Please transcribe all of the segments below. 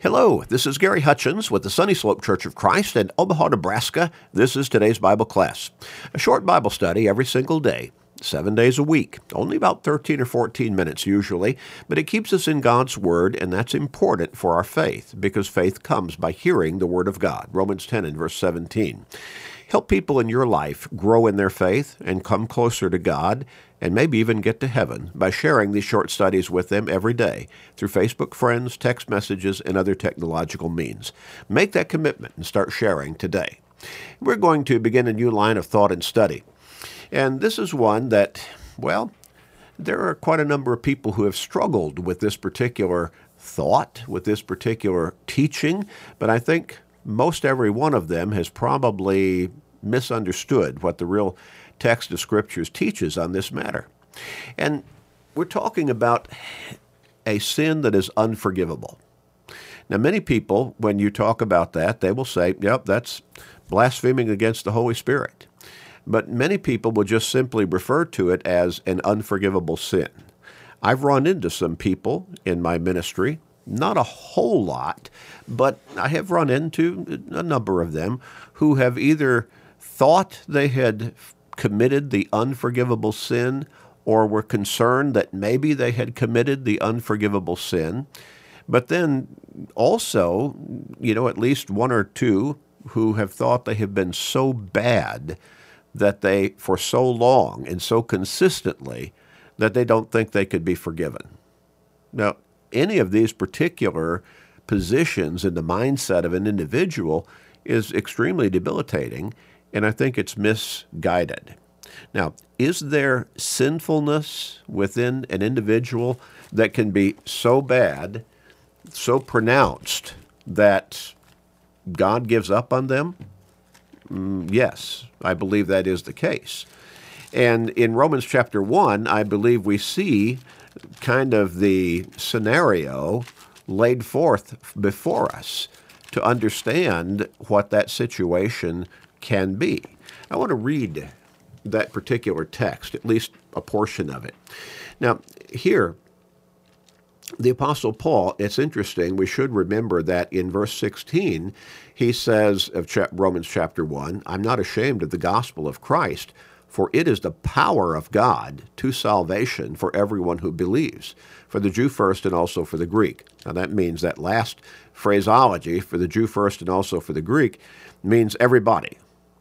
Hello, this is Gary Hutchins with the Sunny Slope Church of Christ in Omaha, Nebraska. This is today's Bible class. A short Bible study every single day, seven days a week, only about 13 or 14 minutes usually, but it keeps us in God's Word, and that's important for our faith because faith comes by hearing the Word of God. Romans 10 and verse 17. Help people in your life grow in their faith and come closer to God and maybe even get to heaven by sharing these short studies with them every day through Facebook friends, text messages, and other technological means. Make that commitment and start sharing today. We're going to begin a new line of thought and study. And this is one that, well, there are quite a number of people who have struggled with this particular thought, with this particular teaching, but I think most every one of them has probably misunderstood what the real text of scriptures teaches on this matter. And we're talking about a sin that is unforgivable. Now, many people, when you talk about that, they will say, yep, that's blaspheming against the Holy Spirit. But many people will just simply refer to it as an unforgivable sin. I've run into some people in my ministry, not a whole lot, but I have run into a number of them who have either thought they had committed the unforgivable sin or were concerned that maybe they had committed the unforgivable sin. But then also, you know, at least one or two who have thought they have been so bad that they, for so long and so consistently, that they don't think they could be forgiven. Now, any of these particular positions in the mindset of an individual is extremely debilitating and I think it's misguided. Now, is there sinfulness within an individual that can be so bad, so pronounced, that God gives up on them? Mm, yes, I believe that is the case. And in Romans chapter 1, I believe we see kind of the scenario laid forth before us to understand what that situation can be. I want to read that particular text, at least a portion of it. Now, here, the Apostle Paul, it's interesting, we should remember that in verse 16, he says of Romans chapter 1, I'm not ashamed of the gospel of Christ, for it is the power of God to salvation for everyone who believes, for the Jew first and also for the Greek. Now, that means that last phraseology, for the Jew first and also for the Greek, means everybody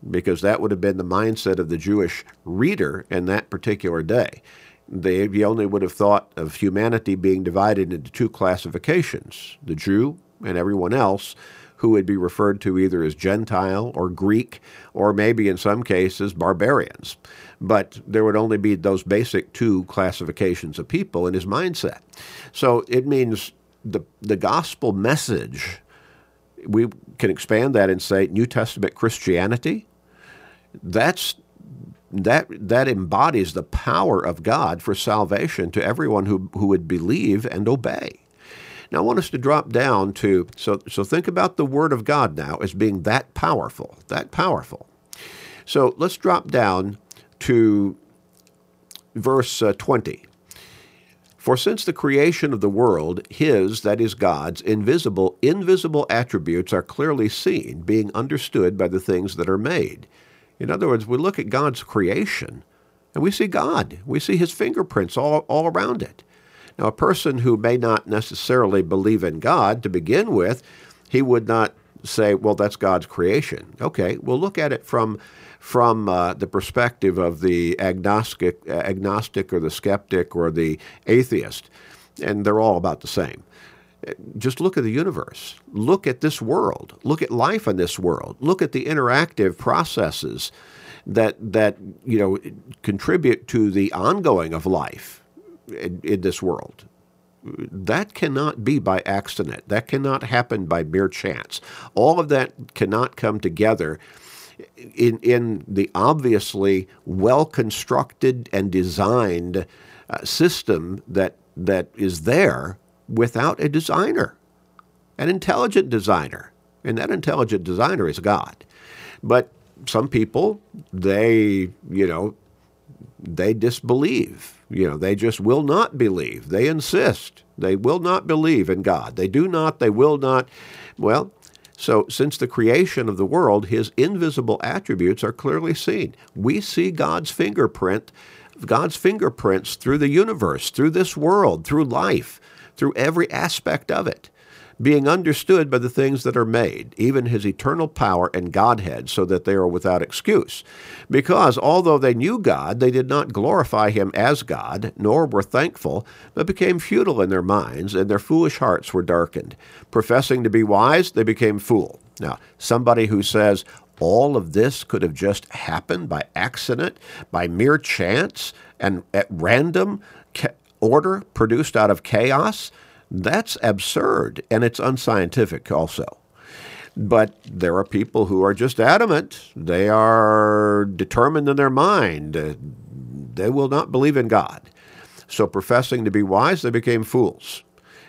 because that would have been the mindset of the Jewish reader in that particular day. They only would have thought of humanity being divided into two classifications the Jew and everyone else, who would be referred to either as Gentile or Greek, or maybe in some cases barbarians. But there would only be those basic two classifications of people in his mindset. So it means the, the gospel message we can expand that and say New Testament Christianity. That's that that embodies the power of God for salvation to everyone who, who would believe and obey. Now I want us to drop down to so so think about the word of God now as being that powerful, that powerful. So let's drop down to verse uh, 20. For since the creation of the world, his, that is God's, invisible, invisible attributes are clearly seen, being understood by the things that are made. In other words, we look at God's creation and we see God. We see his fingerprints all, all around it. Now, a person who may not necessarily believe in God to begin with, he would not say, well, that's God's creation. Okay, we'll look at it from from uh, the perspective of the agnostic, agnostic or the skeptic or the atheist, and they're all about the same. Just look at the universe. Look at this world. Look at life in this world. Look at the interactive processes that that you know contribute to the ongoing of life in, in this world that cannot be by accident. That cannot happen by mere chance. All of that cannot come together in, in the obviously well constructed and designed uh, system that, that is there without a designer, an intelligent designer. And that intelligent designer is God. But some people, they, you know, they disbelieve. You know, they just will not believe. They insist. They will not believe in God. They do not, they will not. Well, so since the creation of the world, his invisible attributes are clearly seen. We see God's fingerprint, God's fingerprints through the universe, through this world, through life, through every aspect of it being understood by the things that are made, even his eternal power and Godhead, so that they are without excuse. Because although they knew God, they did not glorify him as God, nor were thankful, but became futile in their minds, and their foolish hearts were darkened. Professing to be wise, they became fool. Now, somebody who says, all of this could have just happened by accident, by mere chance, and at random order produced out of chaos, that's absurd and it's unscientific also. But there are people who are just adamant. They are determined in their mind. Uh, they will not believe in God. So, professing to be wise, they became fools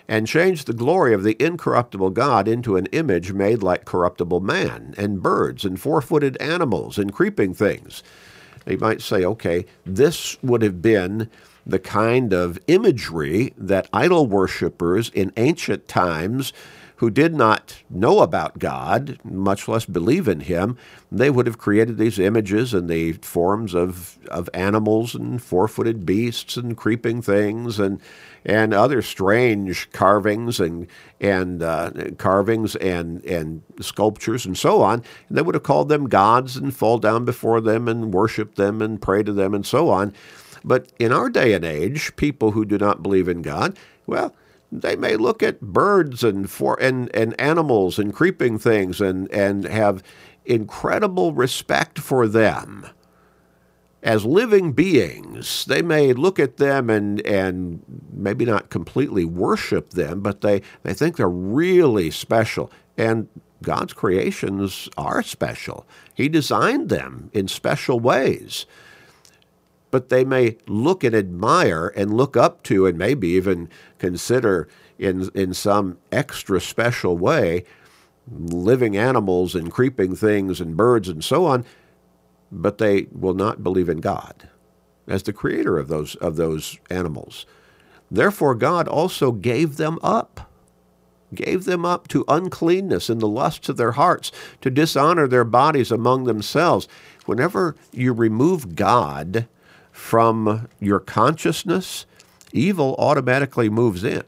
and changed the glory of the incorruptible God into an image made like corruptible man, and birds, and four footed animals, and creeping things. You might say, okay, this would have been the kind of imagery that idol worshippers in ancient times who did not know about God, much less believe in Him, they would have created these images in the forms of, of animals and four footed beasts and creeping things and, and other strange carvings and, and uh, carvings and, and sculptures and so on. And they would have called them gods and fall down before them and worship them and pray to them and so on. But in our day and age, people who do not believe in God, well, they may look at birds and for and, and animals and creeping things and, and have incredible respect for them as living beings. They may look at them and and maybe not completely worship them, but they, they think they're really special. And God's creations are special. He designed them in special ways but they may look and admire and look up to and maybe even consider in, in some extra special way living animals and creeping things and birds and so on, but they will not believe in God as the creator of those, of those animals. Therefore, God also gave them up, gave them up to uncleanness and the lusts of their hearts, to dishonor their bodies among themselves. Whenever you remove God, from your consciousness, evil automatically moves in.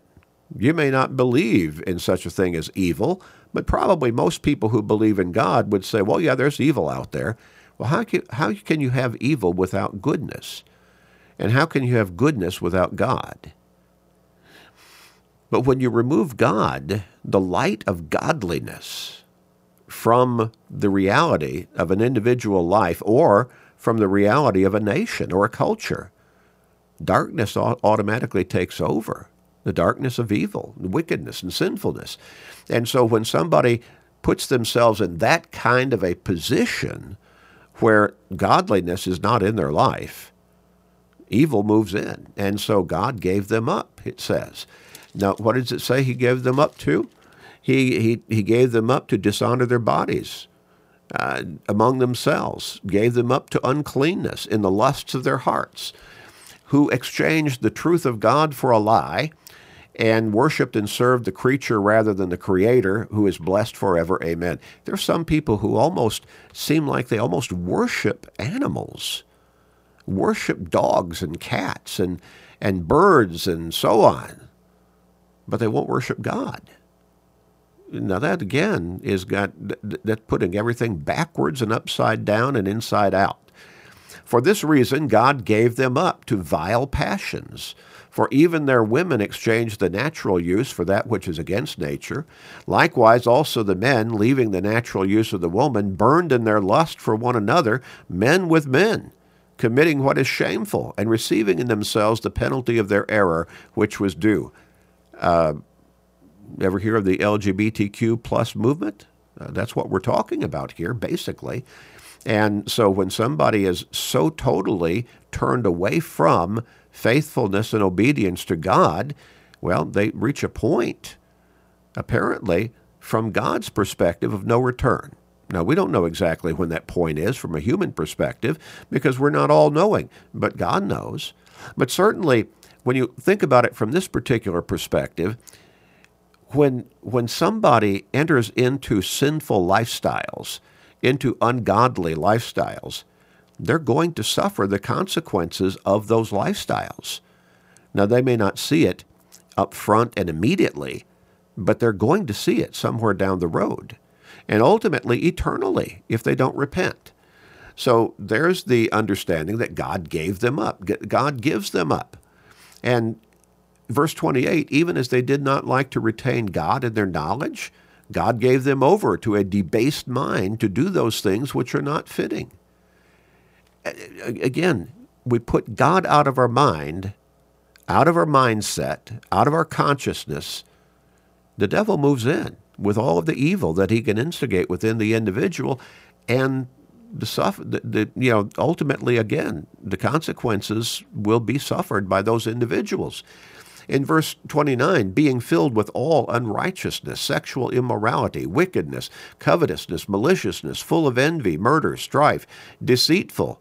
You may not believe in such a thing as evil, but probably most people who believe in God would say, well, yeah, there's evil out there. Well, how can, how can you have evil without goodness? And how can you have goodness without God? But when you remove God, the light of godliness from the reality of an individual life or from the reality of a nation or a culture. Darkness automatically takes over the darkness of evil, wickedness, and sinfulness. And so when somebody puts themselves in that kind of a position where godliness is not in their life, evil moves in. And so God gave them up, it says. Now, what does it say he gave them up to? He, he, he gave them up to dishonor their bodies uh, among themselves, gave them up to uncleanness in the lusts of their hearts, who exchanged the truth of God for a lie and worshiped and served the creature rather than the creator who is blessed forever. Amen. There are some people who almost seem like they almost worship animals, worship dogs and cats and, and birds and so on, but they won't worship God. Now that again is got that putting everything backwards and upside down and inside out. For this reason, God gave them up to vile passions. For even their women exchanged the natural use for that which is against nature. Likewise, also the men, leaving the natural use of the woman, burned in their lust for one another, men with men, committing what is shameful, and receiving in themselves the penalty of their error, which was due. Uh, ever hear of the LGBTQ plus movement? Uh, that's what we're talking about here, basically. And so when somebody is so totally turned away from faithfulness and obedience to God, well, they reach a point, apparently, from God's perspective of no return. Now, we don't know exactly when that point is from a human perspective because we're not all knowing, but God knows. But certainly, when you think about it from this particular perspective, when, when somebody enters into sinful lifestyles, into ungodly lifestyles, they're going to suffer the consequences of those lifestyles. Now, they may not see it up front and immediately, but they're going to see it somewhere down the road and ultimately eternally if they don't repent. So there's the understanding that God gave them up. God gives them up. And verse 28 even as they did not like to retain God in their knowledge, God gave them over to a debased mind to do those things which are not fitting. Again, we put God out of our mind, out of our mindset, out of our consciousness. The devil moves in with all of the evil that he can instigate within the individual, and the, suffer, the, the, you know, ultimately, again, the consequences will be suffered by those individuals. In verse 29, being filled with all unrighteousness, sexual immorality, wickedness, covetousness, maliciousness, full of envy, murder, strife, deceitful,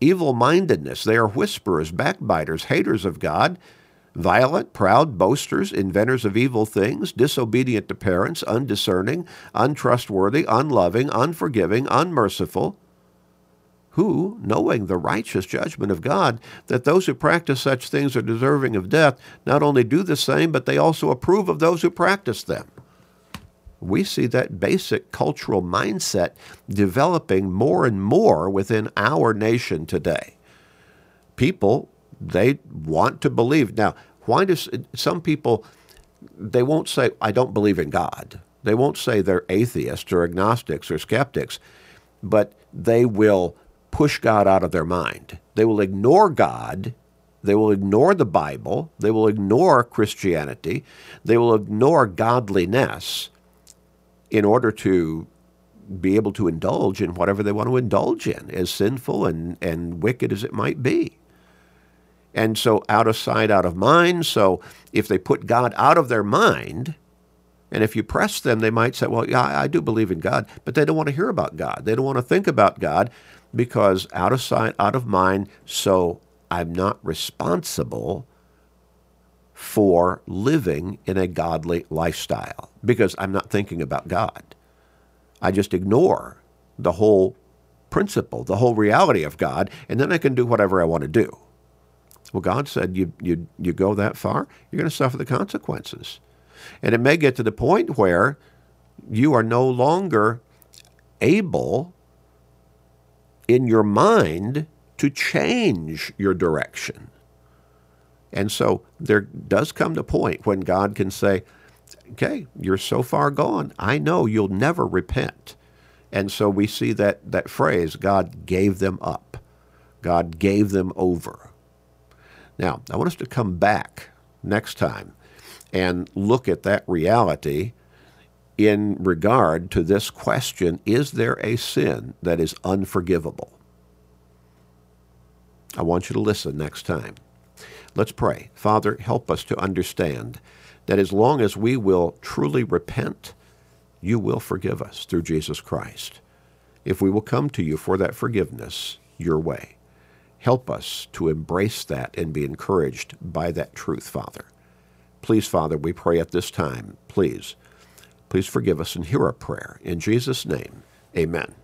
evil mindedness. They are whisperers, backbiters, haters of God, violent, proud, boasters, inventors of evil things, disobedient to parents, undiscerning, untrustworthy, unloving, unforgiving, unmerciful who, knowing the righteous judgment of God, that those who practice such things are deserving of death, not only do the same, but they also approve of those who practice them. We see that basic cultural mindset developing more and more within our nation today. People, they want to believe. Now, why do some people, they won't say, I don't believe in God. They won't say they're atheists or agnostics or skeptics, but they will push God out of their mind. They will ignore God. They will ignore the Bible. They will ignore Christianity. They will ignore godliness in order to be able to indulge in whatever they want to indulge in, as sinful and, and wicked as it might be. And so, out of sight, out of mind. So, if they put God out of their mind, and if you press them, they might say, Well, yeah, I do believe in God, but they don't want to hear about God. They don't want to think about God because out of sight, out of mind, so I'm not responsible for living in a godly lifestyle because I'm not thinking about God. I just ignore the whole principle, the whole reality of God, and then I can do whatever I want to do. Well, God said, you, you, you go that far, you're going to suffer the consequences. And it may get to the point where you are no longer able in your mind to change your direction. And so there does come the point when God can say, okay, you're so far gone. I know you'll never repent. And so we see that, that phrase, God gave them up. God gave them over. Now, I want us to come back next time and look at that reality in regard to this question is there a sin that is unforgivable? I want you to listen next time. Let's pray. Father, help us to understand that as long as we will truly repent, you will forgive us through Jesus Christ. If we will come to you for that forgiveness your way, help us to embrace that and be encouraged by that truth, Father. Please, Father, we pray at this time, please Please forgive us and hear our prayer. In Jesus' name, amen.